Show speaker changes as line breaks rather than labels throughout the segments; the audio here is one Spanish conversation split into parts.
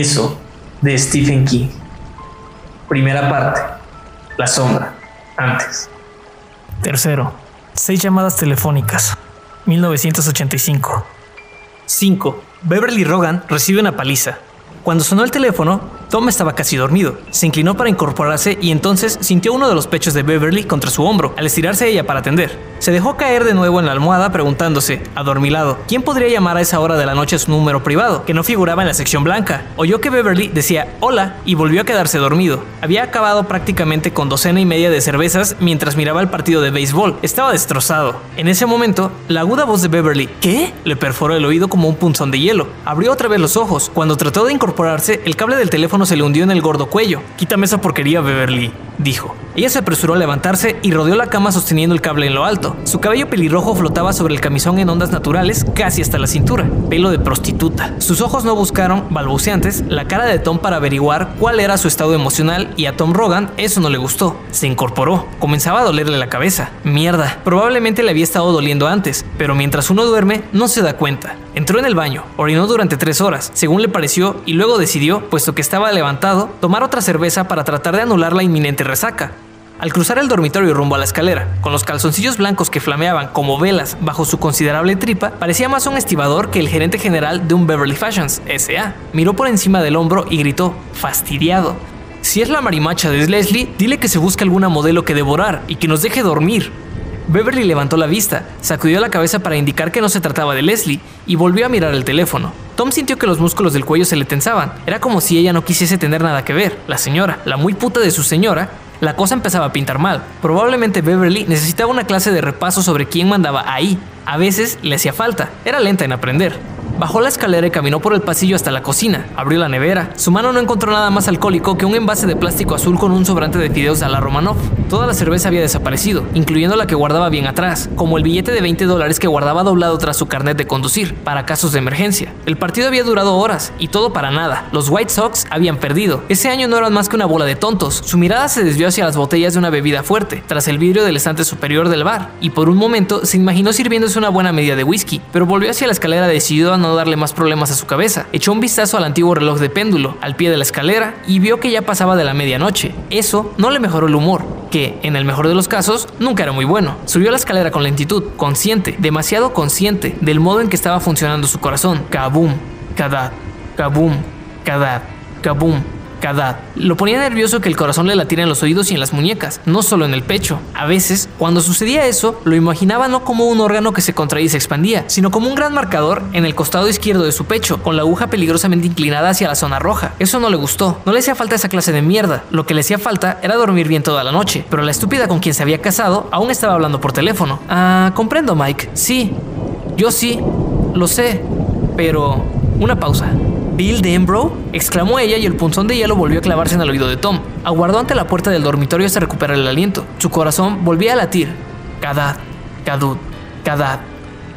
Eso de Stephen King. Primera parte. La sombra. Antes.
Tercero. Seis llamadas telefónicas. 1985.
5. Beverly Rogan recibe una paliza. Cuando sonó el teléfono, Tom estaba casi dormido. Se inclinó para incorporarse y entonces sintió uno de los pechos de Beverly contra su hombro, al estirarse ella para atender. Se dejó caer de nuevo en la almohada preguntándose, adormilado, ¿quién podría llamar a esa hora de la noche a su número privado, que no figuraba en la sección blanca? Oyó que Beverly decía hola y volvió a quedarse dormido. Había acabado prácticamente con docena y media de cervezas mientras miraba el partido de béisbol. Estaba destrozado. En ese momento, la aguda voz de Beverly, ¿qué? le perforó el oído como un punzón de hielo. Abrió otra vez los ojos. Cuando trató de incorporarse, el cable del teléfono se le hundió en el gordo cuello. Quítame esa porquería, Beverly, dijo. Ella se apresuró a levantarse y rodeó la cama sosteniendo el cable en lo alto. Su cabello pelirrojo flotaba sobre el camisón en ondas naturales casi hasta la cintura, pelo de prostituta. Sus ojos no buscaron, balbuceantes, la cara de Tom para averiguar cuál era su estado emocional y a Tom Rogan eso no le gustó. Se incorporó, comenzaba a dolerle la cabeza. Mierda, probablemente le había estado doliendo antes, pero mientras uno duerme no se da cuenta. Entró en el baño, orinó durante tres horas, según le pareció, y luego decidió, puesto que estaba levantado, tomar otra cerveza para tratar de anular la inminente resaca. Al cruzar el dormitorio rumbo a la escalera, con los calzoncillos blancos que flameaban como velas bajo su considerable tripa, parecía más un estibador que el gerente general de un Beverly Fashions, S.A. Miró por encima del hombro y gritó, fastidiado. Si es la marimacha de Leslie, dile que se busque alguna modelo que devorar y que nos deje dormir. Beverly levantó la vista, sacudió la cabeza para indicar que no se trataba de Leslie y volvió a mirar el teléfono. Tom sintió que los músculos del cuello se le tensaban. Era como si ella no quisiese tener nada que ver. La señora, la muy puta de su señora, la cosa empezaba a pintar mal. Probablemente Beverly necesitaba una clase de repaso sobre quién mandaba ahí. A veces le hacía falta, era lenta en aprender. Bajó la escalera y caminó por el pasillo hasta la cocina. Abrió la nevera. Su mano no encontró nada más alcohólico que un envase de plástico azul con un sobrante de fideos a la Romanov. Toda la cerveza había desaparecido, incluyendo la que guardaba bien atrás, como el billete de 20 dólares que guardaba doblado tras su carnet de conducir, para casos de emergencia. El partido había durado horas, y todo para nada. Los White Sox habían perdido. Ese año no eran más que una bola de tontos. Su mirada se desvió hacia las botellas de una bebida fuerte, tras el vidrio del estante superior del bar, y por un momento se imaginó sirviéndose una buena medida de whisky, pero volvió hacia la escalera decidido a no darle más problemas a su cabeza. Echó un vistazo al antiguo reloj de péndulo, al pie de la escalera, y vio que ya pasaba de la medianoche. Eso no le mejoró el humor, que, en el mejor de los casos, nunca era muy bueno. Subió la escalera con lentitud, consciente, demasiado consciente del modo en que estaba funcionando su corazón. Kaboom, kadad, kaboom, kadad, kaboom, Lo ponía nervioso que el corazón le latiera en los oídos y en las muñecas, no solo en el pecho. A veces, cuando sucedía eso, lo imaginaba no como un órgano que se contraía y se expandía, sino como un gran marcador en el costado izquierdo de su pecho, con la aguja peligrosamente inclinada hacia la zona roja. Eso no le gustó. No le hacía falta esa clase de mierda. Lo que le hacía falta era dormir bien toda la noche. Pero la estúpida con quien se había casado aún estaba hablando por teléfono. Ah, comprendo, Mike. Sí. Yo sí. Lo sé. Pero... Una pausa. ¿Bill Denbrough? exclamó ella y el punzón de hielo volvió a clavarse en el oído de Tom. Aguardó ante la puerta del dormitorio hasta recuperar el aliento. Su corazón volvía a latir. Kadad, Kadud, Kadad.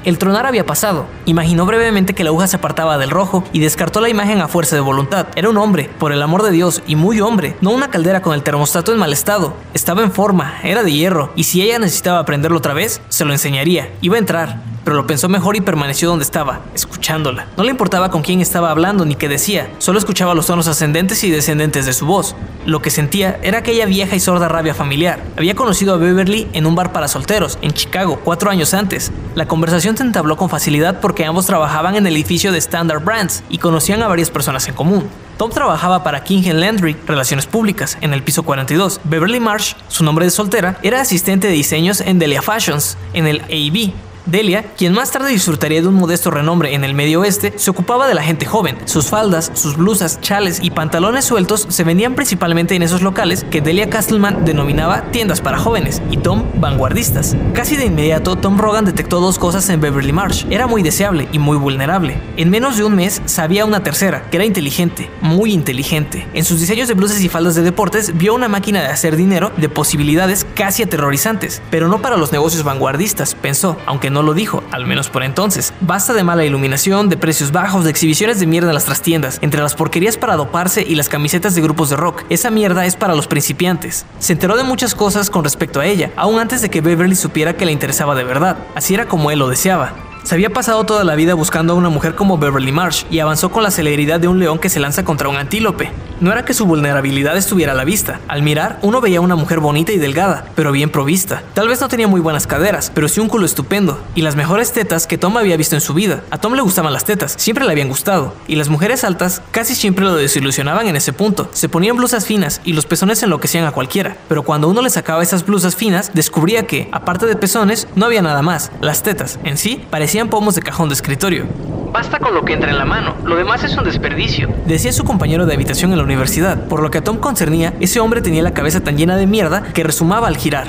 El tronar había pasado. Imaginó brevemente que la aguja se apartaba del rojo y descartó la imagen a fuerza de voluntad. Era un hombre, por el amor de Dios, y muy hombre, no una caldera con el termostato en mal estado. Estaba en forma, era de hierro, y si ella necesitaba aprenderlo otra vez, se lo enseñaría. Iba a entrar, pero lo pensó mejor y permaneció donde estaba, escuchándola. No le importaba con quién estaba hablando ni qué decía, solo escuchaba los tonos ascendentes y descendentes de su voz. Lo que sentía era aquella vieja y sorda rabia familiar. Había conocido a Beverly en un bar para solteros, en Chicago, cuatro años antes. La conversación se entabló con facilidad porque ambos trabajaban en el edificio de Standard Brands y conocían a varias personas en común. Tom trabajaba para King Landry, Relaciones Públicas, en el piso 42. Beverly Marsh, su nombre de soltera, era asistente de diseños en Delia Fashions, en el AB, Delia, quien más tarde disfrutaría de un modesto renombre en el medio oeste, se ocupaba de la gente joven. Sus faldas, sus blusas, chales y pantalones sueltos se vendían principalmente en esos locales que Delia Castleman denominaba tiendas para jóvenes y Tom vanguardistas. Casi de inmediato, Tom Rogan detectó dos cosas en Beverly Marsh. Era muy deseable y muy vulnerable. En menos de un mes sabía una tercera, que era inteligente, muy inteligente. En sus diseños de blusas y faldas de deportes vio una máquina de hacer dinero de posibilidades casi aterrorizantes, pero no para los negocios vanguardistas, pensó, aunque no no lo dijo, al menos por entonces. Basta de mala iluminación, de precios bajos, de exhibiciones de mierda en las trastiendas, entre las porquerías para doparse y las camisetas de grupos de rock. Esa mierda es para los principiantes. Se enteró de muchas cosas con respecto a ella, aún antes de que Beverly supiera que le interesaba de verdad. Así era como él lo deseaba. Se había pasado toda la vida buscando a una mujer como Beverly Marsh y avanzó con la celeridad de un león que se lanza contra un antílope. No era que su vulnerabilidad estuviera a la vista. Al mirar, uno veía una mujer bonita y delgada, pero bien provista. Tal vez no tenía muy buenas caderas, pero sí un culo estupendo y las mejores tetas que Tom había visto en su vida. A Tom le gustaban las tetas, siempre le habían gustado, y las mujeres altas casi siempre lo desilusionaban en ese punto. Se ponían blusas finas y los pezones enloquecían a cualquiera, pero cuando uno le sacaba esas blusas finas, descubría que, aparte de pezones, no había nada más. Las tetas, en sí, parecían pomos de cajón de escritorio.
Basta con lo que entra en la mano, lo demás es un desperdicio.
Decía su compañero de habitación en la universidad, por lo que a Tom concernía, ese hombre tenía la cabeza tan llena de mierda que resumaba al girar.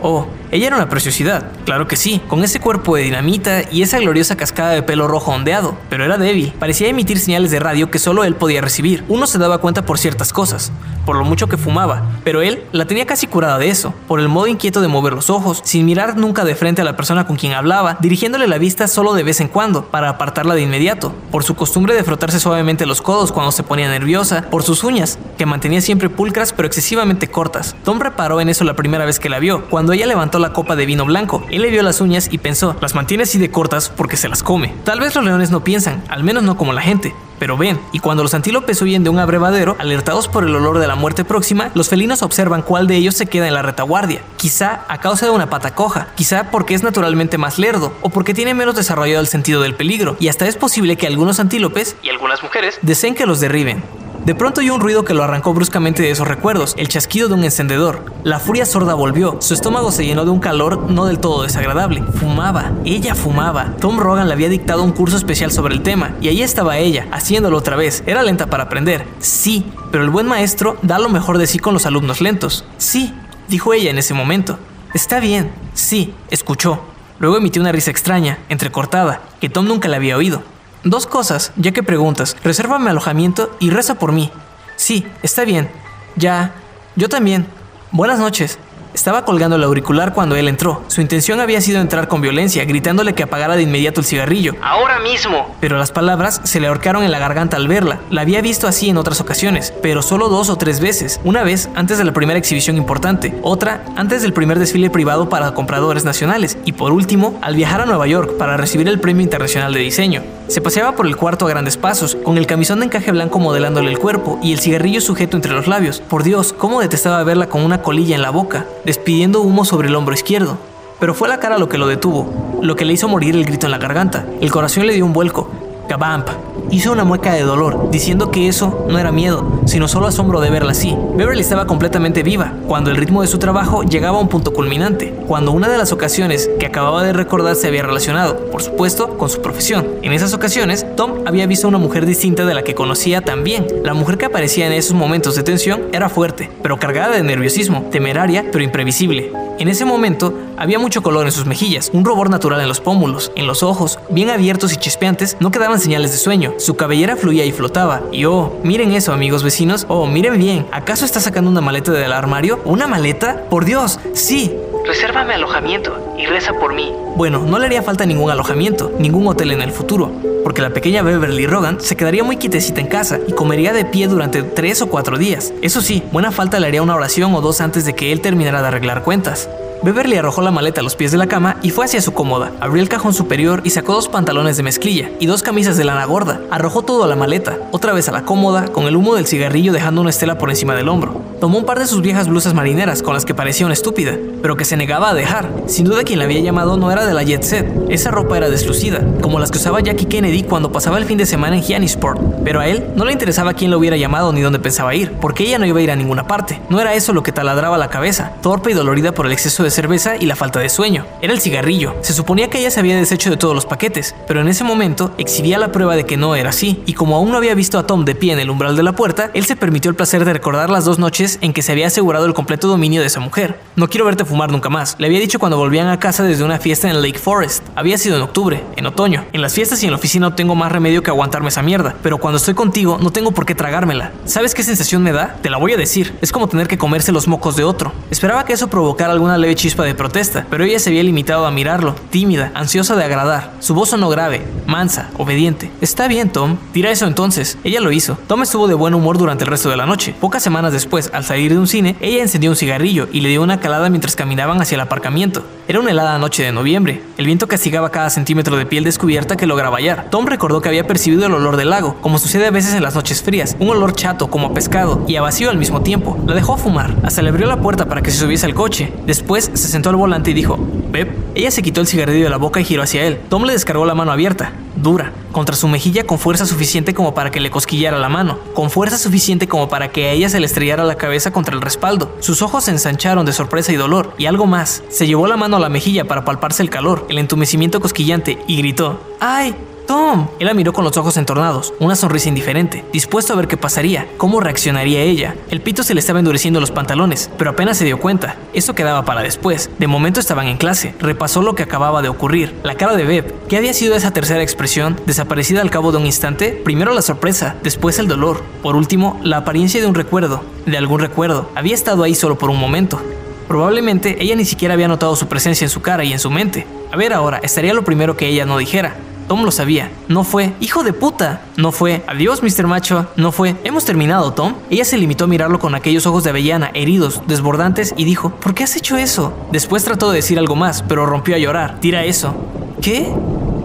Oh, ella era una preciosidad, claro que sí, con ese cuerpo de dinamita y esa gloriosa cascada de pelo rojo ondeado, pero era débil, parecía emitir señales de radio que solo él podía recibir. Uno se daba cuenta por ciertas cosas, por lo mucho que fumaba, pero él la tenía casi curada de eso, por el modo inquieto de mover los ojos, sin mirar nunca de frente a la persona con quien hablaba, dirigiéndole la vista solo de vez en cuando, para apartarla de inmediato, por su costumbre de frotarse suavemente los codos cuando se ponía nerviosa, por sus uñas, que mantenía siempre pulcras pero excesivamente cortas. Tom reparó en eso la primera vez que la vio, cuando ella levantó la copa de vino blanco. Él le vio las uñas y pensó, las mantiene así de cortas porque se las come. Tal vez los leones no piensan, al menos no como la gente. Pero ven, y cuando los antílopes huyen de un abrevadero, alertados por el olor de la muerte próxima, los felinos observan cuál de ellos se queda en la retaguardia. Quizá a causa de una pata coja, quizá porque es naturalmente más lerdo, o porque tiene menos desarrollado el sentido del peligro, y hasta es posible que algunos antílopes,
Y algunas mujeres
deseen que los derriben. De pronto oyó un ruido que lo arrancó bruscamente de esos recuerdos, el chasquido de un encendedor. La furia sorda volvió, su estómago se llenó de un calor no del todo desagradable. Fumaba, ella fumaba. Tom Rogan le había dictado un curso especial sobre el tema, y ahí estaba ella, haciéndolo otra vez. Era lenta para aprender, sí, pero el buen maestro da lo mejor de sí con los alumnos lentos. Sí, dijo ella en ese momento. Está bien, sí, escuchó. Luego emitió una risa extraña, entrecortada, que Tom nunca le había oído. Dos cosas, ya que preguntas. Resérvame alojamiento y reza por mí. Sí, está bien. Ya. Yo también. Buenas noches. Estaba colgando el auricular cuando él entró. Su intención había sido entrar con violencia, gritándole que apagara de inmediato el cigarrillo.
Ahora mismo.
Pero las palabras se le ahorcaron en la garganta al verla. La había visto así en otras ocasiones, pero solo dos o tres veces. Una vez antes de la primera exhibición importante, otra antes del primer desfile privado para compradores nacionales, y por último, al viajar a Nueva York para recibir el Premio Internacional de Diseño. Se paseaba por el cuarto a grandes pasos, con el camisón de encaje blanco modelándole el cuerpo y el cigarrillo sujeto entre los labios. Por Dios, cómo detestaba verla con una colilla en la boca, despidiendo humo sobre el hombro izquierdo. Pero fue la cara lo que lo detuvo, lo que le hizo morir el grito en la garganta. El corazón le dio un vuelco. Kabamp. Hizo una mueca de dolor, diciendo que eso no era miedo, sino solo asombro de verla así. Beverly estaba completamente viva, cuando el ritmo de su trabajo llegaba a un punto culminante, cuando una de las ocasiones que acababa de recordar se había relacionado, por supuesto, con su profesión. En esas ocasiones, Tom había visto a una mujer distinta de la que conocía también. La mujer que aparecía en esos momentos de tensión era fuerte, pero cargada de nerviosismo, temeraria, pero imprevisible. En ese momento, había mucho color en sus mejillas, un rubor natural en los pómulos, en los ojos, bien abiertos y chispeantes, no quedaban señales de sueño. Su cabellera fluía y flotaba. Y oh, miren eso, amigos vecinos. Oh, miren bien. ¿Acaso está sacando una maleta del armario? ¿Una maleta? Por Dios, sí.
Resérvame alojamiento y reza por mí.
Bueno, no le haría falta ningún alojamiento, ningún hotel en el futuro, porque la pequeña Beverly Rogan se quedaría muy quietecita en casa y comería de pie durante tres o cuatro días. Eso sí, buena falta le haría una oración o dos antes de que él terminara de arreglar cuentas. Beverly arrojó la maleta a los pies de la cama y fue hacia su cómoda. Abrió el cajón superior y sacó dos pantalones de mezclilla y dos camisas de lana gorda. Arrojó todo a la maleta, otra vez a la cómoda, con el humo del cigarrillo dejando una estela por encima del hombro. Tomó un par de sus viejas blusas marineras con las que parecía una estúpida, pero que se negaba a dejar. Sin duda quien la había llamado no era de la jet set. Esa ropa era deslucida, como las que usaba Jackie Kennedy cuando pasaba el fin de semana en Giannisport. Pero a él no le interesaba quién lo hubiera llamado ni dónde pensaba ir, porque ella no iba a ir a ninguna parte. No era eso lo que taladraba la cabeza, torpe y dolorida por el exceso de cerveza y la falta de sueño. Era el cigarrillo. Se suponía que ella se había deshecho de todos los paquetes, pero en ese momento exhibía la prueba de que no era así, y como aún no había visto a Tom de pie en el umbral de la puerta, él se permitió el placer de recordar las dos noches en que se había asegurado el completo dominio de esa mujer. No quiero verte fumar nunca más, le había dicho cuando volvían a casa desde una fiesta en Lake Forest. Había sido en octubre, en otoño. En las fiestas y en la oficina no tengo más remedio que aguantarme esa mierda, pero cuando estoy contigo no tengo por qué tragármela. ¿Sabes qué sensación me da? Te la voy a decir. Es como tener que comerse los mocos de otro. Esperaba que eso provocara alguna leve chispa de protesta, pero ella se había limitado a mirarlo, tímida, ansiosa de agradar. Su voz sonó grave, mansa, obediente. Está bien, Tom. Tira eso entonces. Ella lo hizo. Tom estuvo de buen humor durante el resto de la noche. Pocas semanas después, al salir de un cine, ella encendió un cigarrillo y le dio una calada mientras caminaban hacia el aparcamiento. Era una helada noche de noviembre. El viento castigaba cada centímetro de piel descubierta que lograba hallar. Tom recordó que había percibido el olor del lago, como sucede a veces en las noches frías, un olor chato como a pescado y a vacío al mismo tiempo. La dejó fumar, hasta le abrió la puerta para que se subiese al coche. Después se sentó al volante y dijo, Beb. Ella se quitó el cigarrillo de la boca y giró hacia él. Tom le descargó la mano abierta, dura, contra su mejilla con fuerza suficiente como para que le cosquillara la mano, con fuerza suficiente como para que a ella se le estrellara la cabeza contra el respaldo. Sus ojos se ensancharon de sorpresa y dolor, y algo más. Se llevó la mano a la mejilla para palparse el calor, el entumecimiento cosquillante, y gritó, ¡Ay! Tom. Él la miró con los ojos entornados, una sonrisa indiferente, dispuesto a ver qué pasaría, cómo reaccionaría ella. El pito se le estaba endureciendo los pantalones, pero apenas se dio cuenta. Eso quedaba para después. De momento estaban en clase. Repasó lo que acababa de ocurrir. La cara de Beb. ¿Qué había sido esa tercera expresión, desaparecida al cabo de un instante? Primero la sorpresa, después el dolor. Por último, la apariencia de un recuerdo, de algún recuerdo. Había estado ahí solo por un momento. Probablemente ella ni siquiera había notado su presencia en su cara y en su mente. A ver ahora, estaría lo primero que ella no dijera. Tom lo sabía. No fue, hijo de puta. No fue, adiós, Mr. Macho. No fue, hemos terminado, Tom. Ella se limitó a mirarlo con aquellos ojos de avellana, heridos, desbordantes, y dijo, ¿por qué has hecho eso? Después trató de decir algo más, pero rompió a llorar. Tira eso. ¿Qué?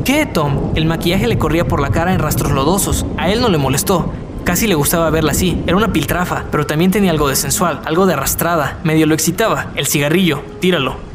¿Qué, Tom? El maquillaje le corría por la cara en rastros lodosos. A él no le molestó. Casi le gustaba verla así. Era una piltrafa, pero también tenía algo de sensual, algo de arrastrada. Medio lo excitaba. El cigarrillo. Tíralo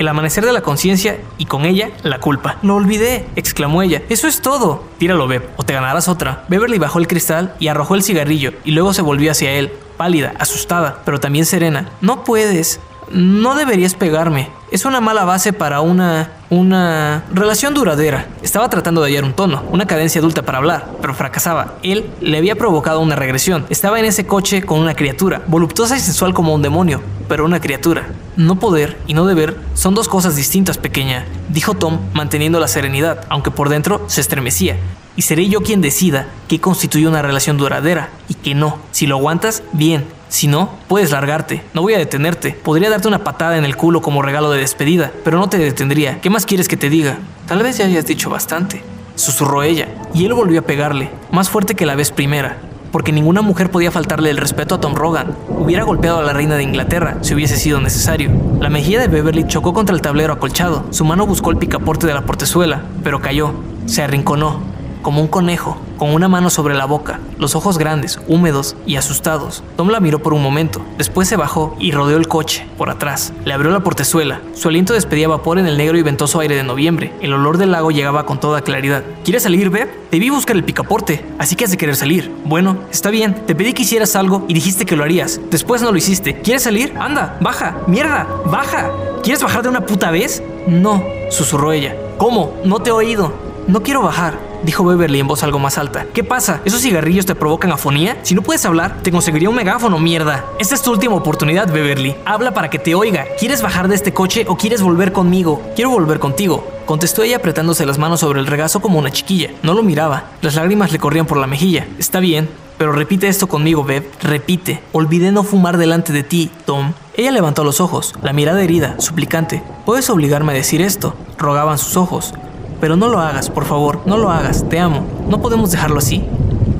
el amanecer de la conciencia y con ella la culpa. Lo olvidé, exclamó ella. Eso es todo. Tíralo, Beb, o te ganarás otra. Beverly bajó el cristal y arrojó el cigarrillo y luego se volvió hacia él, pálida, asustada, pero también serena. No puedes. No deberías pegarme. Es una mala base para una una relación duradera. Estaba tratando de hallar un tono, una cadencia adulta para hablar, pero fracasaba. Él le había provocado una regresión. Estaba en ese coche con una criatura, voluptuosa y sensual como un demonio, pero una criatura. No poder y no deber son dos cosas distintas, pequeña, dijo Tom, manteniendo la serenidad, aunque por dentro se estremecía. Y seré yo quien decida qué constituye una relación duradera y qué no. Si lo aguantas, bien. Si no, puedes largarte. No voy a detenerte. Podría darte una patada en el culo como regalo de despedida, pero no te detendría. ¿Qué más quieres que te diga? Tal vez ya hayas dicho bastante. Susurró ella, y él volvió a pegarle, más fuerte que la vez primera, porque ninguna mujer podía faltarle el respeto a Tom Rogan. Hubiera golpeado a la reina de Inglaterra si hubiese sido necesario. La mejilla de Beverly chocó contra el tablero acolchado. Su mano buscó el picaporte de la portezuela, pero cayó. Se arrinconó, como un conejo, con una mano sobre la boca, los ojos grandes, húmedos y asustados. Tom la miró por un momento, después se bajó y rodeó el coche, por atrás. Le abrió la portezuela. Su aliento despedía vapor en el negro y ventoso aire de noviembre. El olor del lago llegaba con toda claridad. ¿Quieres salir, Beb? Debí buscar el picaporte, así que has de querer salir. Bueno, está bien, te pedí que hicieras algo y dijiste que lo harías. Después no lo hiciste. ¿Quieres salir? Anda, baja, mierda, baja. ¿Quieres bajar de una puta vez? No, susurró ella. ¿Cómo? No te he oído. No quiero bajar dijo Beverly en voz algo más alta. ¿Qué pasa? ¿Esos cigarrillos te provocan afonía? Si no puedes hablar, te conseguiría un megáfono, mierda. Esta es tu última oportunidad, Beverly. Habla para que te oiga. ¿Quieres bajar de este coche o quieres volver conmigo? Quiero volver contigo. Contestó ella apretándose las manos sobre el regazo como una chiquilla. No lo miraba. Las lágrimas le corrían por la mejilla. Está bien, pero repite esto conmigo, Bev. Repite. Olvidé no fumar delante de ti, Tom. Ella levantó los ojos, la mirada herida, suplicante. ¿Puedes obligarme a decir esto? Rogaban sus ojos. Pero no lo hagas, por favor, no lo hagas, te amo. No podemos dejarlo así.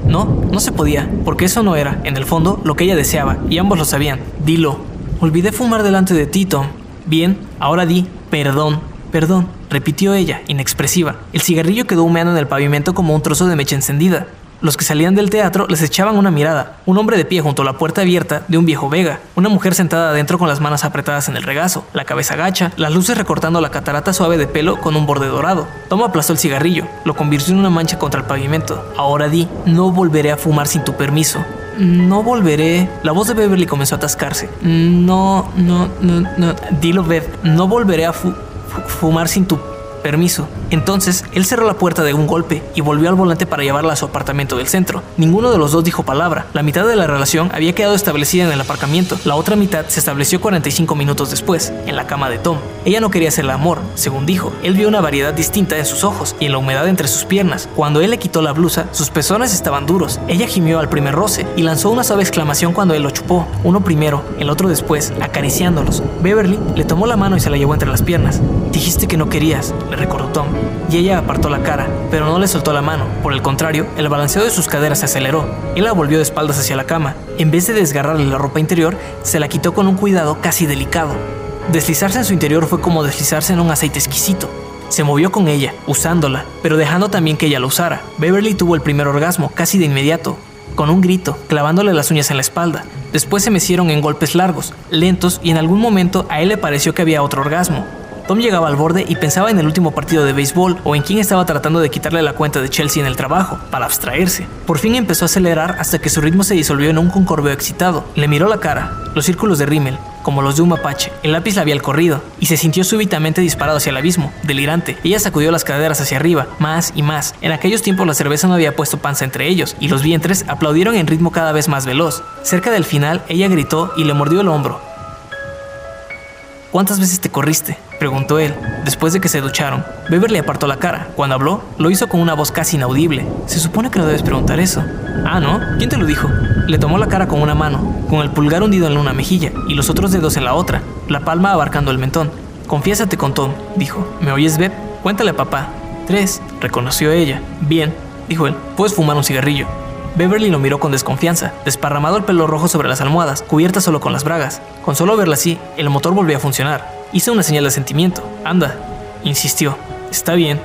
No, no se podía, porque eso no era, en el fondo, lo que ella deseaba, y ambos lo sabían. Dilo. Olvidé fumar delante de ti, Tom. Bien, ahora di, perdón, perdón, repitió ella, inexpresiva. El cigarrillo quedó humeando en el pavimento como un trozo de mecha encendida. Los que salían del teatro les echaban una mirada. Un hombre de pie junto a la puerta abierta de un viejo Vega. Una mujer sentada adentro con las manos apretadas en el regazo, la cabeza gacha, las luces recortando la catarata suave de pelo con un borde dorado. Tom aplastó el cigarrillo, lo convirtió en una mancha contra el pavimento. Ahora di, no volveré a fumar sin tu permiso. No volveré. La voz de Beverly comenzó a atascarse. No, no, no, no. Dilo, Bev. No volveré a fumar sin tu permiso. Entonces, él cerró la puerta de un golpe y volvió al volante para llevarla a su apartamento del centro. Ninguno de los dos dijo palabra. La mitad de la relación había quedado establecida en el aparcamiento, la otra mitad se estableció 45 minutos después, en la cama de Tom. Ella no quería hacerle amor, según dijo. Él vio una variedad distinta en sus ojos y en la humedad entre sus piernas. Cuando él le quitó la blusa, sus pezones estaban duros. Ella gimió al primer roce y lanzó una suave exclamación cuando él lo chupó, uno primero, el otro después, acariciándolos. Beverly le tomó la mano y se la llevó entre las piernas. Dijiste que no querías, le recordó Tom, y ella apartó la cara, pero no le soltó la mano. Por el contrario, el balanceo de sus caderas se aceleró. Él la volvió de espaldas hacia la cama. En vez de desgarrarle la ropa interior, se la quitó con un cuidado casi delicado. Deslizarse en su interior fue como deslizarse en un aceite exquisito. Se movió con ella, usándola, pero dejando también que ella lo usara. Beverly tuvo el primer orgasmo, casi de inmediato, con un grito, clavándole las uñas en la espalda. Después se mecieron en golpes largos, lentos, y en algún momento a él le pareció que había otro orgasmo. Tom llegaba al borde y pensaba en el último partido de béisbol o en quién estaba tratando de quitarle la cuenta de Chelsea en el trabajo, para abstraerse. Por fin empezó a acelerar hasta que su ritmo se disolvió en un concorbeo excitado. Le miró la cara, los círculos de rímel, como los de un mapache. El lápiz le había corrido y se sintió súbitamente disparado hacia el abismo, delirante. Ella sacudió las caderas hacia arriba, más y más. En aquellos tiempos la cerveza no había puesto panza entre ellos y los vientres aplaudieron en ritmo cada vez más veloz. Cerca del final, ella gritó y le mordió el hombro. ¿Cuántas veces te corriste? Preguntó él, después de que se ducharon. Beverly apartó la cara. Cuando habló, lo hizo con una voz casi inaudible. Se supone que no debes preguntar eso. Ah, ¿no? ¿Quién te lo dijo? Le tomó la cara con una mano, con el pulgar hundido en una mejilla y los otros dedos en la otra, la palma abarcando el mentón. Confiésate con Tom, dijo. ¿Me oyes, Beb? Cuéntale a papá. Tres, reconoció ella. Bien, dijo él. Puedes fumar un cigarrillo. Beverly lo miró con desconfianza, desparramado el pelo rojo sobre las almohadas, cubierta solo con las bragas. Con solo verla así, el motor volvió a funcionar. Hizo una señal de sentimiento. Anda, insistió. Está bien,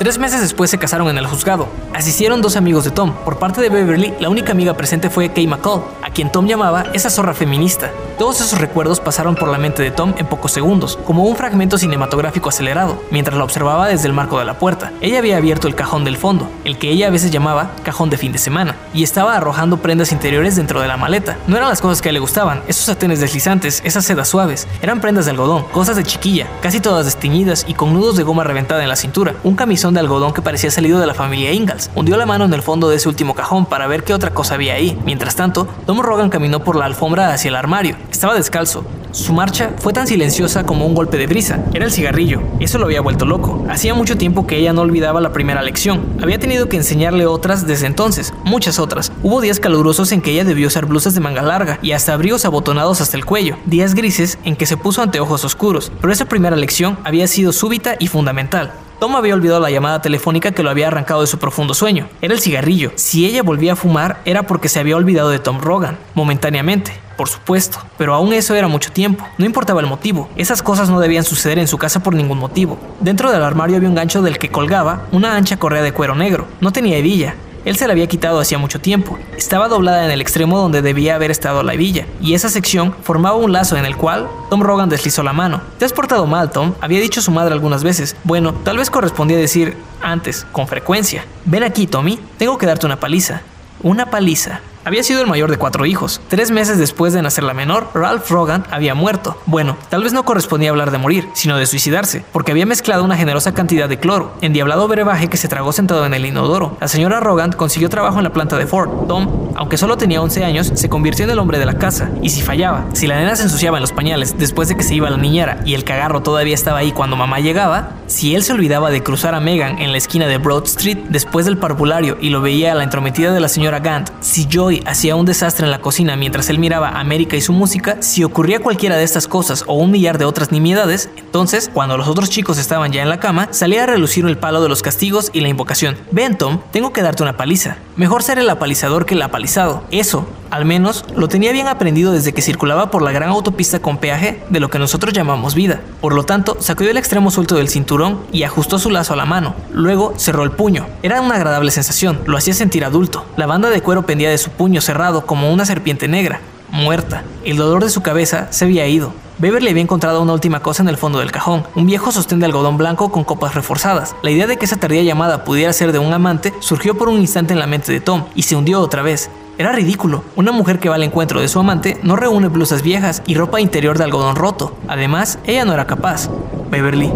Tres meses después se casaron en el juzgado. Asistieron dos amigos de Tom. Por parte de Beverly, la única amiga presente fue Kay McCall, a quien Tom llamaba esa zorra feminista. Todos esos recuerdos pasaron por la mente de Tom en pocos segundos, como un fragmento cinematográfico acelerado, mientras la observaba desde el marco de la puerta. Ella había abierto el cajón del fondo, el que ella a veces llamaba cajón de fin de semana, y estaba arrojando prendas interiores dentro de la maleta. No eran las cosas que le gustaban, esos satenes deslizantes, esas sedas suaves, eran prendas de algodón, cosas de chiquilla, casi todas desteñidas y con nudos de goma reventada en la cintura, un camisón de algodón que parecía salido de la familia Ingalls. Hundió la mano en el fondo de ese último cajón para ver qué otra cosa había ahí. Mientras tanto, Tom Rogan caminó por la alfombra hacia el armario. Estaba descalzo. Su marcha fue tan silenciosa como un golpe de brisa. Era el cigarrillo. Eso lo había vuelto loco. Hacía mucho tiempo que ella no olvidaba la primera lección. Había tenido que enseñarle otras desde entonces, muchas otras. Hubo días calurosos en que ella debió usar blusas de manga larga y hasta abrigos abotonados hasta el cuello. Días grises en que se puso anteojos oscuros. Pero esa primera lección había sido súbita y fundamental. Tom había olvidado la llamada telefónica que lo había arrancado de su profundo sueño. Era el cigarrillo. Si ella volvía a fumar era porque se había olvidado de Tom Rogan, momentáneamente. Por supuesto, pero aún eso era mucho tiempo. No importaba el motivo. Esas cosas no debían suceder en su casa por ningún motivo. Dentro del armario había un gancho del que colgaba una ancha correa de cuero negro. No tenía hebilla, él se la había quitado hacía mucho tiempo. Estaba doblada en el extremo donde debía haber estado la hebilla, y esa sección formaba un lazo en el cual Tom Rogan deslizó la mano. Te has portado mal, Tom, había dicho su madre algunas veces. Bueno, tal vez correspondía decir antes, con frecuencia. Ven aquí, Tommy, tengo que darte una paliza. Una paliza. Había sido el mayor de cuatro hijos. Tres meses después de nacer la menor, Ralph Rogan había muerto. Bueno, tal vez no correspondía hablar de morir, sino de suicidarse, porque había mezclado una generosa cantidad de cloro, endiablado brebaje que se tragó sentado en el inodoro. La señora Rogan consiguió trabajo en la planta de Ford. Tom, aunque solo tenía 11 años, se convirtió en el hombre de la casa, y si fallaba, si la nena se ensuciaba en los pañales después de que se iba la niñera y el cagarro todavía estaba ahí cuando mamá llegaba, si él se olvidaba de cruzar a Megan en la esquina de Broad Street después del parvulario y lo veía a la entrometida de la señora Gant, si Hacía un desastre en la cocina mientras él miraba América y su música, si ocurría cualquiera de estas cosas o un millar de otras nimiedades, entonces, cuando los otros chicos estaban ya en la cama, salía a relucir el palo de los castigos y la invocación. Ven, Tom, tengo que darte una paliza. Mejor ser el apalizador que el apalizado. Eso, al menos, lo tenía bien aprendido desde que circulaba por la gran autopista con peaje de lo que nosotros llamamos vida. Por lo tanto, sacudió el extremo suelto del cinturón y ajustó su lazo a la mano. Luego cerró el puño. Era una agradable sensación, lo hacía sentir adulto. La banda de cuero pendía de su puño cerrado como una serpiente negra, muerta. El dolor de su cabeza se había ido. Beverly había encontrado una última cosa en el fondo del cajón, un viejo sostén de algodón blanco con copas reforzadas. La idea de que esa tardía llamada pudiera ser de un amante surgió por un instante en la mente de Tom y se hundió otra vez. Era ridículo. Una mujer que va al encuentro de su amante no reúne blusas viejas y ropa interior de algodón roto. Además, ella no era capaz. Beverly,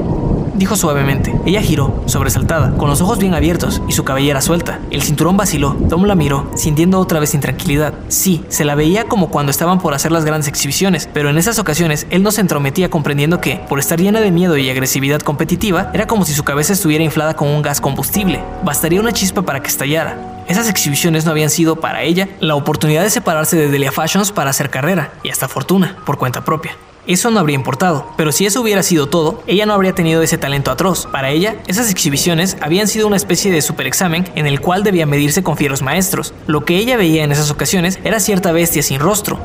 dijo suavemente. Ella giró, sobresaltada, con los ojos bien abiertos y su cabellera suelta. El cinturón vaciló. Tom la miró, sintiendo otra vez intranquilidad. Sí, se la veía como cuando estaban por hacer las grandes exhibiciones, pero en esas ocasiones él no se entrometía comprendiendo que, por estar llena de miedo y agresividad competitiva, era como si su cabeza estuviera inflada con un gas combustible. Bastaría una chispa para que estallara. Esas exhibiciones no habían sido para ella la oportunidad de separarse de Delia Fashions para hacer carrera y hasta fortuna por cuenta propia. Eso no habría importado, pero si eso hubiera sido todo, ella no habría tenido ese talento atroz. Para ella, esas exhibiciones habían sido una especie de superexamen en el cual debía medirse con fieros maestros. Lo que ella veía en esas ocasiones era cierta bestia sin rostro.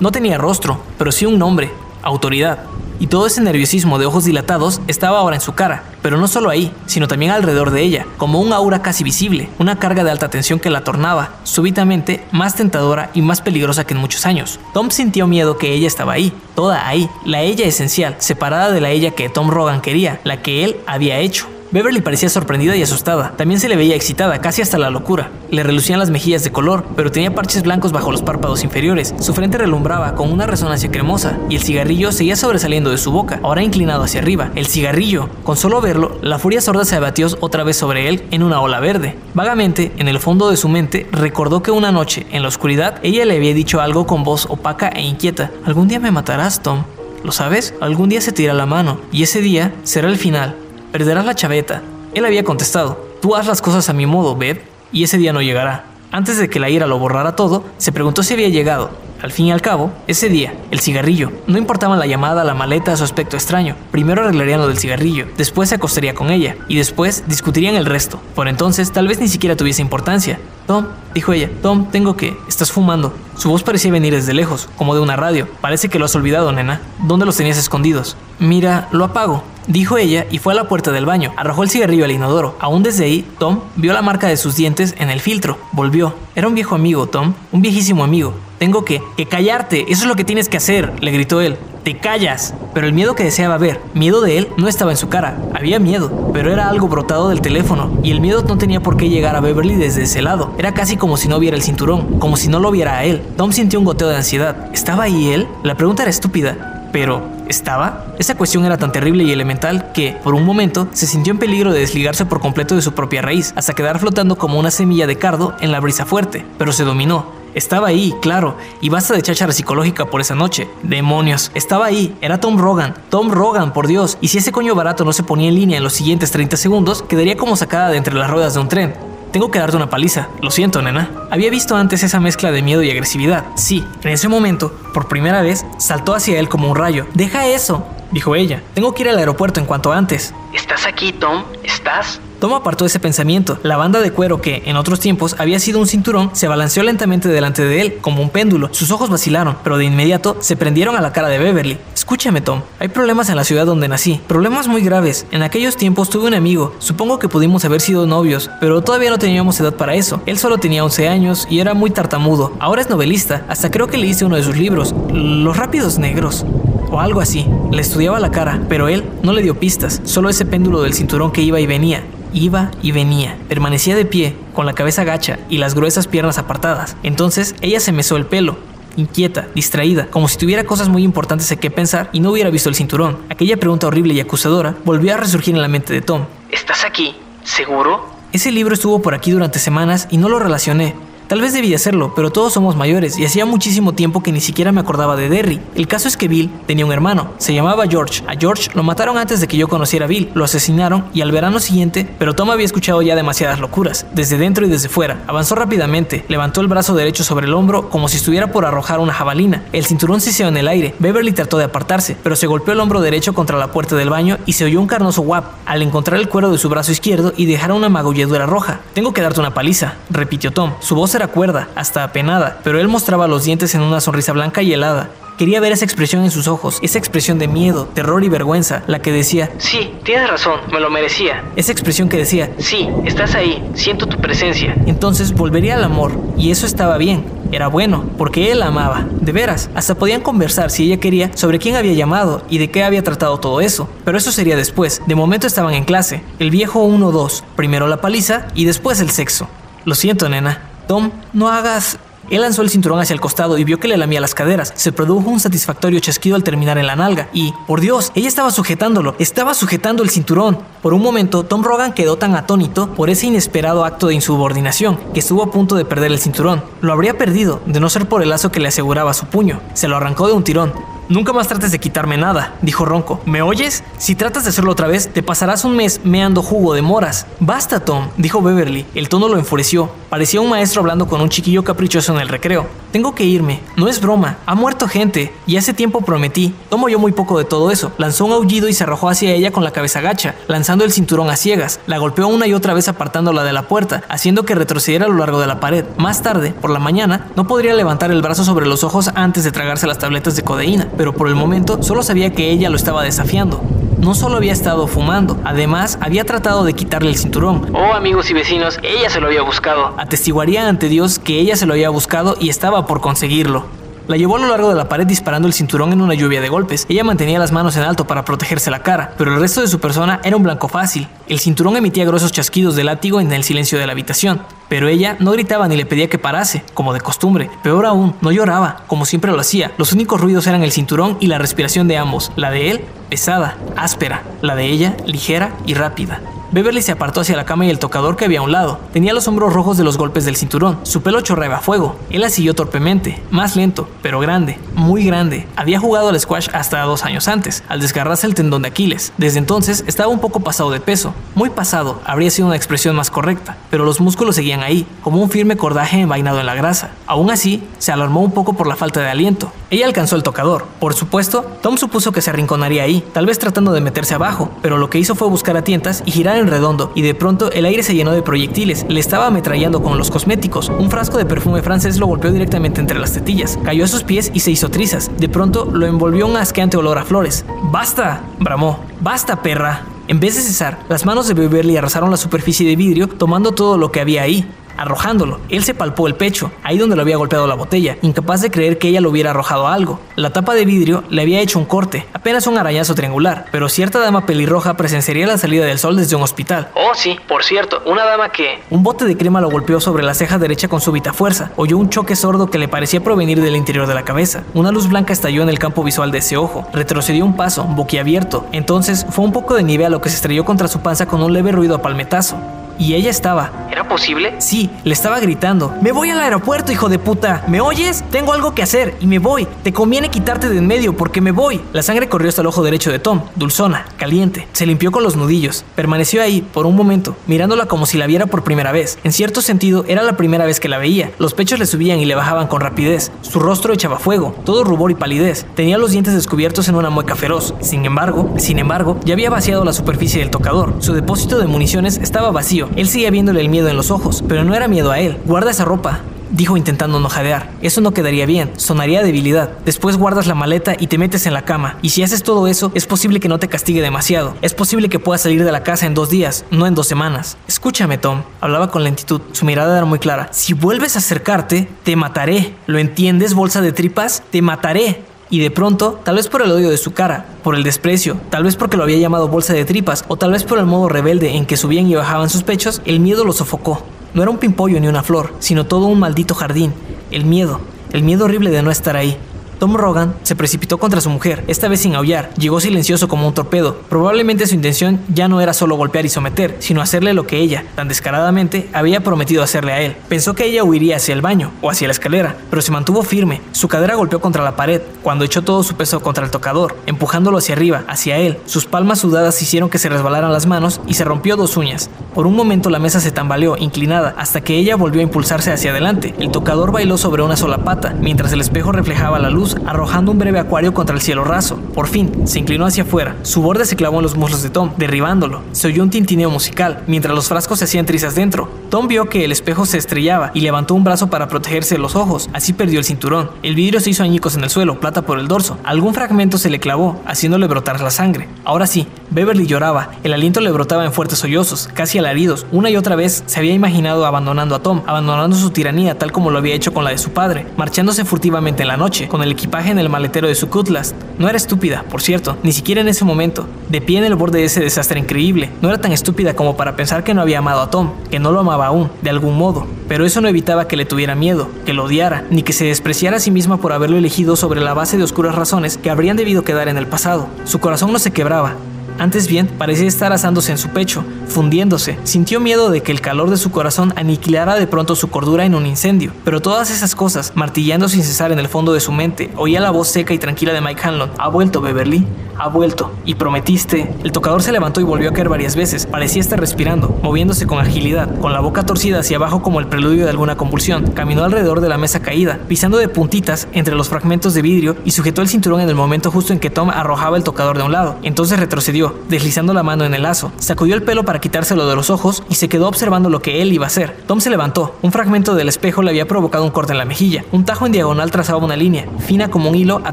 No tenía rostro, pero sí un nombre, autoridad y todo ese nerviosismo de ojos dilatados estaba ahora en su cara, pero no solo ahí, sino también alrededor de ella, como un aura casi visible, una carga de alta tensión que la tornaba, súbitamente, más tentadora y más peligrosa que en muchos años. Tom sintió miedo que ella estaba ahí, toda ahí, la ella esencial, separada de la ella que Tom Rogan quería, la que él había hecho. Beverly parecía sorprendida y asustada. También se le veía excitada, casi hasta la locura. Le relucían las mejillas de color, pero tenía parches blancos bajo los párpados inferiores. Su frente relumbraba con una resonancia cremosa y el cigarrillo seguía sobresaliendo de su boca, ahora inclinado hacia arriba. El cigarrillo. Con solo verlo, la furia sorda se abatió otra vez sobre él en una ola verde. Vagamente, en el fondo de su mente, recordó que una noche, en la oscuridad, ella le había dicho algo con voz opaca e inquieta. Algún día me matarás, Tom. ¿Lo sabes? Algún día se tira la mano, y ese día será el final. Perderás la chaveta. Él había contestado, tú haz las cosas a mi modo, Beth, y ese día no llegará. Antes de que la ira lo borrara todo, se preguntó si había llegado. Al fin y al cabo, ese día, el cigarrillo. No importaba la llamada, la maleta, su aspecto extraño. Primero arreglarían lo del cigarrillo, después se acostaría con ella, y después discutirían el resto. Por entonces, tal vez ni siquiera tuviese importancia. Tom, dijo ella, Tom, tengo que... Estás fumando. Su voz parecía venir desde lejos, como de una radio. Parece que lo has olvidado, nena. ¿Dónde los tenías escondidos? Mira, lo apago dijo ella y fue a la puerta del baño. Arrojó el cigarrillo al inodoro. Aún desde ahí, Tom vio la marca de sus dientes en el filtro. Volvió. Era un viejo amigo, Tom. Un viejísimo amigo. Tengo que, que callarte. Eso es lo que tienes que hacer, le gritó él. Te callas. Pero el miedo que deseaba ver, miedo de él, no estaba en su cara. Había miedo, pero era algo brotado del teléfono. Y el miedo no tenía por qué llegar a Beverly desde ese lado. Era casi como si no viera el cinturón, como si no lo viera a él. Tom sintió un goteo de ansiedad. ¿Estaba ahí él? La pregunta era estúpida. Pero, ¿estaba? Esa cuestión era tan terrible y elemental que, por un momento, se sintió en peligro de desligarse por completo de su propia raíz, hasta quedar flotando como una semilla de cardo en la brisa fuerte, pero se dominó. Estaba ahí, claro, y basta de cháchara psicológica por esa noche. Demonios, estaba ahí, era Tom Rogan. Tom Rogan, por Dios. Y si ese coño barato no se ponía en línea en los siguientes 30 segundos, quedaría como sacada de entre las ruedas de un tren. Tengo que darte una paliza. Lo siento, nena. Había visto antes esa mezcla de miedo y agresividad. Sí, en ese momento, por primera vez, saltó hacia él como un rayo. Deja eso, dijo ella. Tengo que ir al aeropuerto en cuanto antes.
¿Estás aquí, Tom? ¿Estás?
Tom apartó ese pensamiento. La banda de cuero que, en otros tiempos, había sido un cinturón, se balanceó lentamente delante de él, como un péndulo. Sus ojos vacilaron, pero de inmediato se prendieron a la cara de Beverly. Escúchame, Tom. Hay problemas en la ciudad donde nací. Problemas muy graves. En aquellos tiempos tuve un amigo. Supongo que pudimos haber sido novios, pero todavía no teníamos edad para eso. Él solo tenía 11 años y era muy tartamudo. Ahora es novelista. Hasta creo que leíste uno de sus libros. Los rápidos negros o algo así. Le estudiaba la cara, pero él no le dio pistas, solo ese péndulo del cinturón que iba y venía. Iba y venía. Permanecía de pie, con la cabeza gacha y las gruesas piernas apartadas. Entonces ella se mesó el pelo, inquieta, distraída, como si tuviera cosas muy importantes en que pensar y no hubiera visto el cinturón. Aquella pregunta horrible y acusadora volvió a resurgir en la mente de Tom.
¿Estás aquí? ¿Seguro?
Ese libro estuvo por aquí durante semanas y no lo relacioné. Tal vez debía hacerlo, pero todos somos mayores y hacía muchísimo tiempo que ni siquiera me acordaba de Derry. El caso es que Bill tenía un hermano, se llamaba George. A George lo mataron antes de que yo conociera a Bill, lo asesinaron y al verano siguiente, pero Tom había escuchado ya demasiadas locuras, desde dentro y desde fuera. Avanzó rápidamente, levantó el brazo derecho sobre el hombro como si estuviera por arrojar una jabalina. El cinturón se hizo en el aire. Beverly trató de apartarse, pero se golpeó el hombro derecho contra la puerta del baño y se oyó un carnoso guap al encontrar el cuero de su brazo izquierdo y dejar una magulladura roja. Tengo que darte una paliza, repitió Tom. Su voz era cuerda, hasta apenada, pero él mostraba los dientes en una sonrisa blanca y helada. Quería ver esa expresión en sus ojos, esa expresión de miedo, terror y vergüenza, la que decía,
Sí, tienes razón, me lo merecía.
esa expresión que decía,
Sí, estás ahí, siento tu presencia.
entonces volvería al amor, y eso estaba bien, era bueno, porque él la amaba, de veras, hasta podían conversar si ella quería sobre quién había llamado y de qué había tratado todo eso, pero eso sería después, de momento estaban en clase, el viejo 1-2, primero la paliza y después el sexo. Lo siento, nena. Tom, no hagas... Él lanzó el cinturón hacia el costado y vio que le lamía las caderas. Se produjo un satisfactorio chasquido al terminar en la nalga y, por Dios, ella estaba sujetándolo, estaba sujetando el cinturón. Por un momento, Tom Rogan quedó tan atónito por ese inesperado acto de insubordinación que estuvo a punto de perder el cinturón. Lo habría perdido, de no ser por el lazo que le aseguraba su puño. Se lo arrancó de un tirón. Nunca más trates de quitarme nada, dijo Ronco. ¿Me oyes? Si tratas de hacerlo otra vez, te pasarás un mes meando jugo de moras. Basta, Tom, dijo Beverly. El tono lo enfureció. Parecía un maestro hablando con un chiquillo caprichoso en el recreo. Tengo que irme. No es broma. Ha muerto gente. Y hace tiempo prometí. Tom oyó muy poco de todo eso. Lanzó un aullido y se arrojó hacia ella con la cabeza gacha, lanzando el cinturón a ciegas. La golpeó una y otra vez apartándola de la puerta, haciendo que retrocediera a lo largo de la pared. Más tarde, por la mañana, no podría levantar el brazo sobre los ojos antes de tragarse las tabletas de codeína pero por el momento solo sabía que ella lo estaba desafiando. No solo había estado fumando, además había tratado de quitarle el cinturón.
Oh, amigos y vecinos, ella se lo había buscado.
Atestiguaría ante Dios que ella se lo había buscado y estaba por conseguirlo. La llevó a lo largo de la pared disparando el cinturón en una lluvia de golpes. Ella mantenía las manos en alto para protegerse la cara, pero el resto de su persona era un blanco fácil. El cinturón emitía gruesos chasquidos de látigo en el silencio de la habitación. Pero ella no gritaba ni le pedía que parase, como de costumbre. Peor aún, no lloraba, como siempre lo hacía. Los únicos ruidos eran el cinturón y la respiración de ambos. La de él, pesada, áspera. La de ella, ligera y rápida. Beverly se apartó hacia la cama y el tocador que había a un lado. Tenía los hombros rojos de los golpes del cinturón. Su pelo chorreaba fuego. Él la siguió torpemente, más lento, pero grande, muy grande. Había jugado al squash hasta dos años antes, al desgarrarse el tendón de Aquiles. Desde entonces estaba un poco pasado de peso. Muy pasado, habría sido una expresión más correcta, pero los músculos seguían ahí, como un firme cordaje envainado en la grasa. Aún así, se alarmó un poco por la falta de aliento. Ella alcanzó el tocador. Por supuesto, Tom supuso que se arrinconaría ahí, tal vez tratando de meterse abajo, pero lo que hizo fue buscar a tientas y girar en redondo, y de pronto el aire se llenó de proyectiles. Le estaba ametrallando con los cosméticos. Un frasco de perfume francés lo golpeó directamente entre las tetillas. Cayó a sus pies y se hizo trizas. De pronto lo envolvió un asqueante olor a flores. ¡Basta! bramó. ¡Basta, perra! En vez de cesar, las manos de Beverly arrasaron la superficie de vidrio, tomando todo lo que había ahí arrojándolo. Él se palpó el pecho, ahí donde lo había golpeado la botella, incapaz de creer que ella lo hubiera arrojado algo. La tapa de vidrio le había hecho un corte, apenas un arañazo triangular, pero cierta dama pelirroja presenciaría la salida del sol desde un hospital.
Oh, sí, por cierto, una dama que...
Un bote de crema lo golpeó sobre la ceja derecha con súbita fuerza. Oyó un choque sordo que le parecía provenir del interior de la cabeza. Una luz blanca estalló en el campo visual de ese ojo. Retrocedió un paso, boquiabierto. Entonces fue un poco de nieve a lo que se estrelló contra su panza con un leve ruido a palmetazo. Y ella estaba.
¿Era posible?
Sí, le estaba gritando. Me voy al aeropuerto, hijo de puta. ¿Me oyes? Tengo algo que hacer y me voy. Te conviene quitarte de en medio porque me voy. La sangre corrió hasta el ojo derecho de Tom, dulzona, caliente. Se limpió con los nudillos. Permaneció ahí por un momento, mirándola como si la viera por primera vez. En cierto sentido, era la primera vez que la veía. Los pechos le subían y le bajaban con rapidez. Su rostro echaba fuego, todo rubor y palidez. Tenía los dientes descubiertos en una mueca feroz. Sin embargo, sin embargo, ya había vaciado la superficie del tocador. Su depósito de municiones estaba vacío. Él seguía viéndole el miedo en los ojos, pero no era miedo a él. Guarda esa ropa, dijo intentando no jadear. Eso no quedaría bien, sonaría debilidad. Después guardas la maleta y te metes en la cama. Y si haces todo eso, es posible que no te castigue demasiado. Es posible que puedas salir de la casa en dos días, no en dos semanas. Escúchame, Tom. Hablaba con lentitud. Su mirada era muy clara. Si vuelves a acercarte, te mataré. ¿Lo entiendes, bolsa de tripas? Te mataré. Y de pronto, tal vez por el odio de su cara, por el desprecio, tal vez porque lo había llamado bolsa de tripas, o tal vez por el modo rebelde en que subían y bajaban sus pechos, el miedo lo sofocó. No era un pimpollo ni una flor, sino todo un maldito jardín. El miedo, el miedo horrible de no estar ahí. Tom Rogan se precipitó contra su mujer, esta vez sin aullar, llegó silencioso como un torpedo. Probablemente su intención ya no era solo golpear y someter, sino hacerle lo que ella, tan descaradamente, había prometido hacerle a él. Pensó que ella huiría hacia el baño o hacia la escalera, pero se mantuvo firme. Su cadera golpeó contra la pared, cuando echó todo su peso contra el tocador, empujándolo hacia arriba, hacia él. Sus palmas sudadas hicieron que se resbalaran las manos y se rompió dos uñas. Por un momento la mesa se tambaleó, inclinada, hasta que ella volvió a impulsarse hacia adelante. El tocador bailó sobre una sola pata, mientras el espejo reflejaba la luz arrojando un breve acuario contra el cielo raso. Por fin, se inclinó hacia afuera. Su borde se clavó en los muslos de Tom, derribándolo. Se oyó un tintineo musical, mientras los frascos se hacían trizas dentro. Tom vio que el espejo se estrellaba y levantó un brazo para protegerse de los ojos. Así perdió el cinturón. El vidrio se hizo añicos en el suelo, plata por el dorso. Algún fragmento se le clavó, haciéndole brotar la sangre. Ahora sí, Beverly lloraba. El aliento le brotaba en fuertes sollozos, casi alaridos. Una y otra vez se había imaginado abandonando a Tom, abandonando su tiranía tal como lo había hecho con la de su padre, marchándose furtivamente en la noche, con el equipaje en el maletero de su Cutlass. No era estúpida, por cierto, ni siquiera en ese momento. De pie en el borde de ese desastre increíble, no era tan estúpida como para pensar que no había amado a Tom, que no lo amaba aún, de algún modo, pero eso no evitaba que le tuviera miedo, que lo odiara, ni que se despreciara a sí misma por haberlo elegido sobre la base de oscuras razones que habrían debido quedar en el pasado. Su corazón no se quebraba, antes bien, parecía estar asándose en su pecho, fundiéndose. Sintió miedo de que el calor de su corazón aniquilara de pronto su cordura en un incendio. Pero todas esas cosas, martillando sin cesar en el fondo de su mente, oía la voz seca y tranquila de Mike Hanlon. Ha vuelto, Beverly. Ha vuelto. Y prometiste. El tocador se levantó y volvió a caer varias veces. Parecía estar respirando, moviéndose con agilidad, con la boca torcida hacia abajo como el preludio de alguna convulsión. Caminó alrededor de la mesa caída, pisando de puntitas entre los fragmentos de vidrio y sujetó el cinturón en el momento justo en que Tom arrojaba el tocador de un lado. Entonces retrocedió deslizando la mano en el lazo. Sacudió el pelo para quitárselo de los ojos y se quedó observando lo que él iba a hacer. Tom se levantó. Un fragmento del espejo le había provocado un corte en la mejilla. Un tajo en diagonal trazaba una línea, fina como un hilo a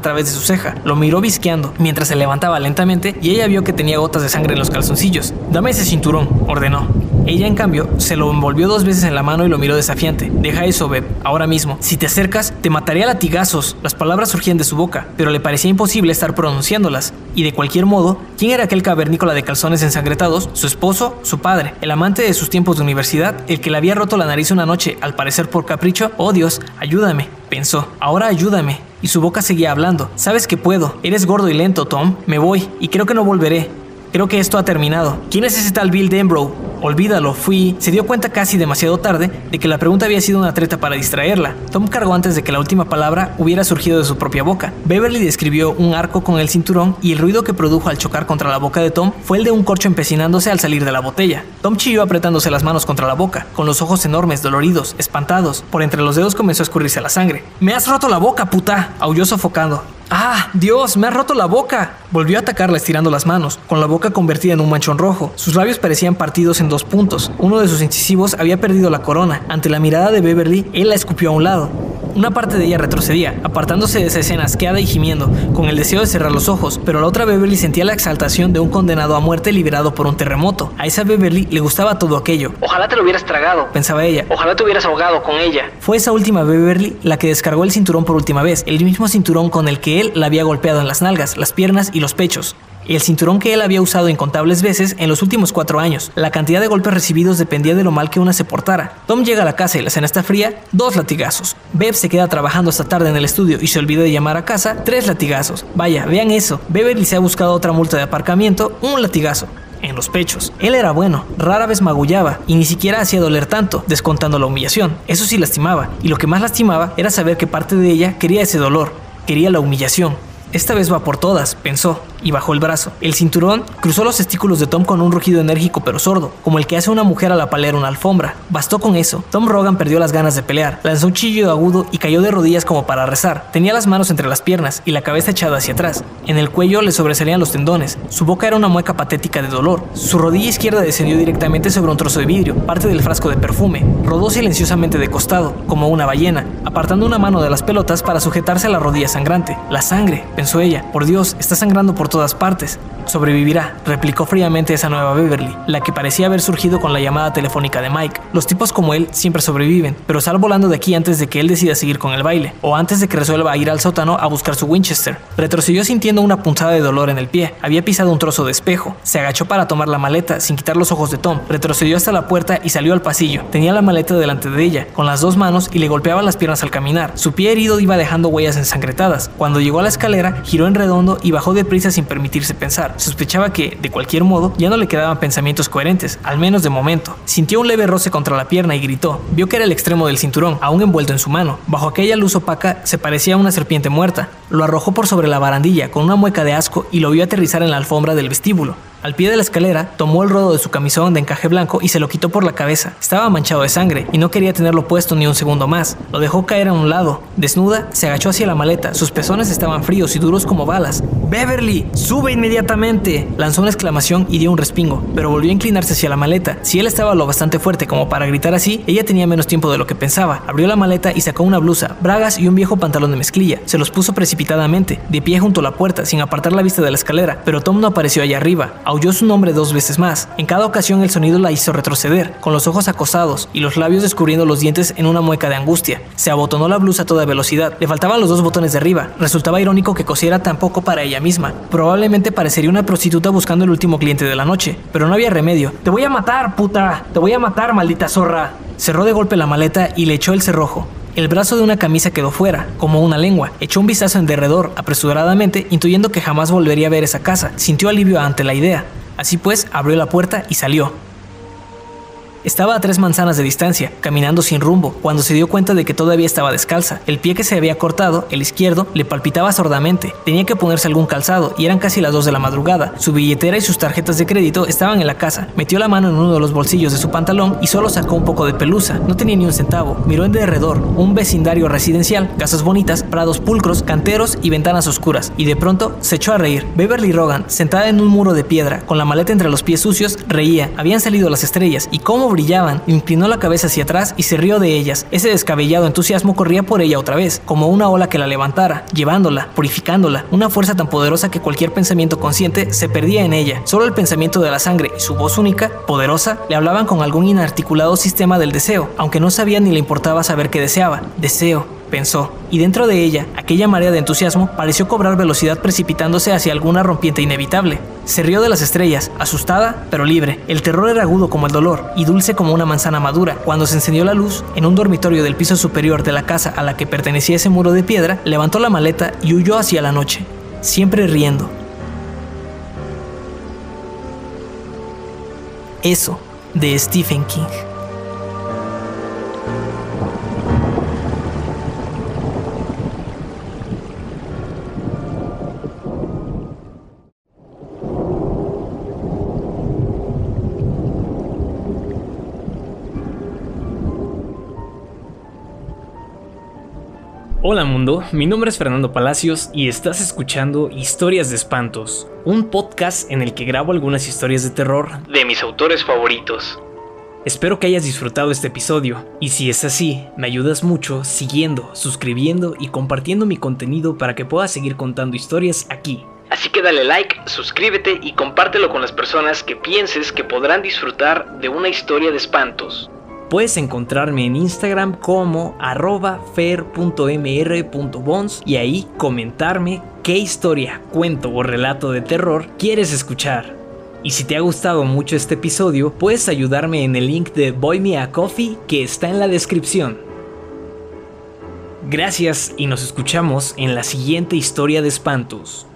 través de su ceja. Lo miró visqueando mientras se levantaba lentamente y ella vio que tenía gotas de sangre en los calzoncillos. Dame ese cinturón, ordenó. Ella, en cambio, se lo envolvió dos veces en la mano y lo miró desafiante. Deja eso, Beb, ahora mismo. Si te acercas, te mataré a latigazos. Las palabras surgían de su boca, pero le parecía imposible estar pronunciándolas. Y de cualquier modo, ¿quién era aquel cavernícola de calzones ensangretados? Su esposo, su padre, el amante de sus tiempos de universidad, el que le había roto la nariz una noche, al parecer por capricho. Oh Dios, ayúdame, pensó. Ahora ayúdame. Y su boca seguía hablando. Sabes que puedo. Eres gordo y lento, Tom. Me voy, y creo que no volveré. Creo que esto ha terminado. ¿Quién es ese tal Bill Denbrough? Olvídalo, fui. Se dio cuenta casi demasiado tarde de que la pregunta había sido una treta para distraerla. Tom cargó antes de que la última palabra hubiera surgido de su propia boca. Beverly describió un arco con el cinturón y el ruido que produjo al chocar contra la boca de Tom fue el de un corcho empecinándose al salir de la botella. Tom chilló apretándose las manos contra la boca, con los ojos enormes, doloridos, espantados. Por entre los dedos comenzó a escurrirse la sangre. ¡Me has roto la boca, puta! aulló sofocando. ¡Ah! ¡Dios! ¡Me ha roto la boca! Volvió a atacarla estirando las manos, con la boca convertida en un manchón rojo. Sus labios parecían partidos en dos puntos. Uno de sus incisivos había perdido la corona. Ante la mirada de Beverly, él la escupió a un lado. Una parte de ella retrocedía, apartándose de esa escena asqueada y gimiendo, con el deseo de cerrar los ojos, pero la otra Beverly sentía la exaltación de un condenado a muerte liberado por un terremoto. A esa Beverly le gustaba todo aquello.
Ojalá te lo hubieras tragado,
pensaba ella.
Ojalá te hubieras ahogado con ella.
Fue esa última Beverly la que descargó el cinturón por última vez, el mismo cinturón con el que él la había golpeado en las nalgas, las piernas y los pechos el cinturón que él había usado incontables veces en los últimos cuatro años. La cantidad de golpes recibidos dependía de lo mal que una se portara. Tom llega a la casa y la cena está fría, dos latigazos. Bev se queda trabajando hasta tarde en el estudio y se olvida de llamar a casa, tres latigazos. Vaya, vean eso. Beverly se ha buscado otra multa de aparcamiento, un latigazo en los pechos. Él era bueno, rara vez magullaba y ni siquiera hacía doler tanto, descontando la humillación. Eso sí lastimaba, y lo que más lastimaba era saber que parte de ella quería ese dolor, quería la humillación. Esta vez va por todas, pensó, y bajó el brazo. El cinturón cruzó los testículos de Tom con un rugido enérgico pero sordo, como el que hace una mujer al apalear una alfombra. Bastó con eso. Tom Rogan perdió las ganas de pelear, lanzó un chillido agudo y cayó de rodillas como para rezar. Tenía las manos entre las piernas y la cabeza echada hacia atrás. En el cuello le sobresalían los tendones. Su boca era una mueca patética de dolor. Su rodilla izquierda descendió directamente sobre un trozo de vidrio, parte del frasco de perfume. Rodó silenciosamente de costado, como una ballena, apartando una mano de las pelotas para sujetarse a la rodilla sangrante. La sangre, pensó ella. Por Dios, está sangrando por todas partes. Sobrevivirá, replicó fríamente esa nueva Beverly, la que parecía haber surgido con la llamada telefónica de Mike. Los tipos como él siempre sobreviven, pero sal volando de aquí antes de que él decida seguir con el baile, o antes de que resuelva ir al sótano a buscar su Winchester. Retrocedió sintiendo una punzada de dolor en el pie. Había pisado un trozo de espejo. Se agachó para tomar la maleta sin quitar los ojos de Tom. Retrocedió hasta la puerta y salió al pasillo. Tenía la maleta delante de ella, con las dos manos y le golpeaba las piernas al caminar. Su pie herido iba dejando huellas ensangretadas. Cuando llegó a la escalera, giró en redondo y bajó deprisa sin permitirse pensar. Sospechaba que, de cualquier modo, ya no le quedaban pensamientos coherentes, al menos de momento. Sintió un leve roce contra la pierna y gritó. Vio que era el extremo del cinturón, aún envuelto en su mano. Bajo aquella luz opaca se parecía a una serpiente muerta. Lo arrojó por sobre la barandilla con una mueca de asco y lo vio aterrizar en la alfombra del vestíbulo. Al pie de la escalera, tomó el rodo de su camisón de encaje blanco y se lo quitó por la cabeza. Estaba manchado de sangre y no quería tenerlo puesto ni un segundo más. Lo dejó caer a un lado. Desnuda, se agachó hacia la maleta. Sus pezones estaban fríos y duros como balas. Beverly, sube inmediatamente. Lanzó una exclamación y dio un respingo, pero volvió a inclinarse hacia la maleta. Si él estaba lo bastante fuerte como para gritar así, ella tenía menos tiempo de lo que pensaba. Abrió la maleta y sacó una blusa, bragas y un viejo pantalón de mezclilla. Se los puso precipitadamente, de pie junto a la puerta, sin apartar la vista de la escalera, pero Tom no apareció allá arriba. Aulló su nombre dos veces más. En cada ocasión el sonido la hizo retroceder, con los ojos acosados y los labios descubriendo los dientes en una mueca de angustia. Se abotonó la blusa a toda velocidad. Le faltaban los dos botones de arriba. Resultaba irónico que cosiera tan poco para ella misma. Probablemente parecería una prostituta buscando el último cliente de la noche, pero no había remedio. Te voy a matar, puta. Te voy a matar, maldita zorra. Cerró de golpe la maleta y le echó el cerrojo. El brazo de una camisa quedó fuera, como una lengua. Echó un vistazo en derredor, apresuradamente, intuyendo que jamás volvería a ver esa casa. Sintió alivio ante la idea. Así pues, abrió la puerta y salió. Estaba a tres manzanas de distancia, caminando sin rumbo, cuando se dio cuenta de que todavía estaba descalza. El pie que se había cortado, el izquierdo, le palpitaba sordamente. Tenía que ponerse algún calzado, y eran casi las dos de la madrugada. Su billetera y sus tarjetas de crédito estaban en la casa. Metió la mano en uno de los bolsillos de su pantalón y solo sacó un poco de pelusa. No tenía ni un centavo. Miró en derredor, un vecindario residencial, casas bonitas, prados pulcros, canteros y ventanas oscuras. Y de pronto se echó a reír. Beverly Rogan, sentada en un muro de piedra, con la maleta entre los pies sucios, reía. Habían salido las estrellas, y cómo brillaban, inclinó la cabeza hacia atrás y se rió de ellas. Ese descabellado entusiasmo corría por ella otra vez, como una ola que la levantara, llevándola, purificándola, una fuerza tan poderosa que cualquier pensamiento consciente se perdía en ella. Solo el pensamiento de la sangre y su voz única, poderosa, le hablaban con algún inarticulado sistema del deseo, aunque no sabía ni le importaba saber qué deseaba. Deseo, pensó, y dentro de ella, aquella marea de entusiasmo pareció cobrar velocidad precipitándose hacia alguna rompiente inevitable. Se rió de las estrellas, asustada, pero libre. El terror era agudo como el dolor y dulce como una manzana madura. Cuando se encendió la luz, en un dormitorio del piso superior de la casa a la que pertenecía ese muro de piedra, levantó la maleta y huyó hacia la noche, siempre riendo. Eso, de Stephen King.
Hola mundo, mi nombre es Fernando Palacios y estás escuchando Historias de Espantos, un podcast en el que grabo algunas historias de terror
De mis autores favoritos.
Espero que hayas disfrutado este episodio y si es así, me ayudas mucho siguiendo, suscribiendo y compartiendo mi contenido para que pueda seguir contando historias aquí.
Así que dale like, suscríbete y compártelo con las personas que pienses que podrán disfrutar de una historia de espantos.
Puedes encontrarme en Instagram como arroba fer.mr.bons y ahí comentarme qué historia, cuento o relato de terror quieres escuchar. Y si te ha gustado mucho este episodio, puedes ayudarme en el link de Boy Me a Coffee que está en la descripción. Gracias y nos escuchamos en la siguiente historia de espantos.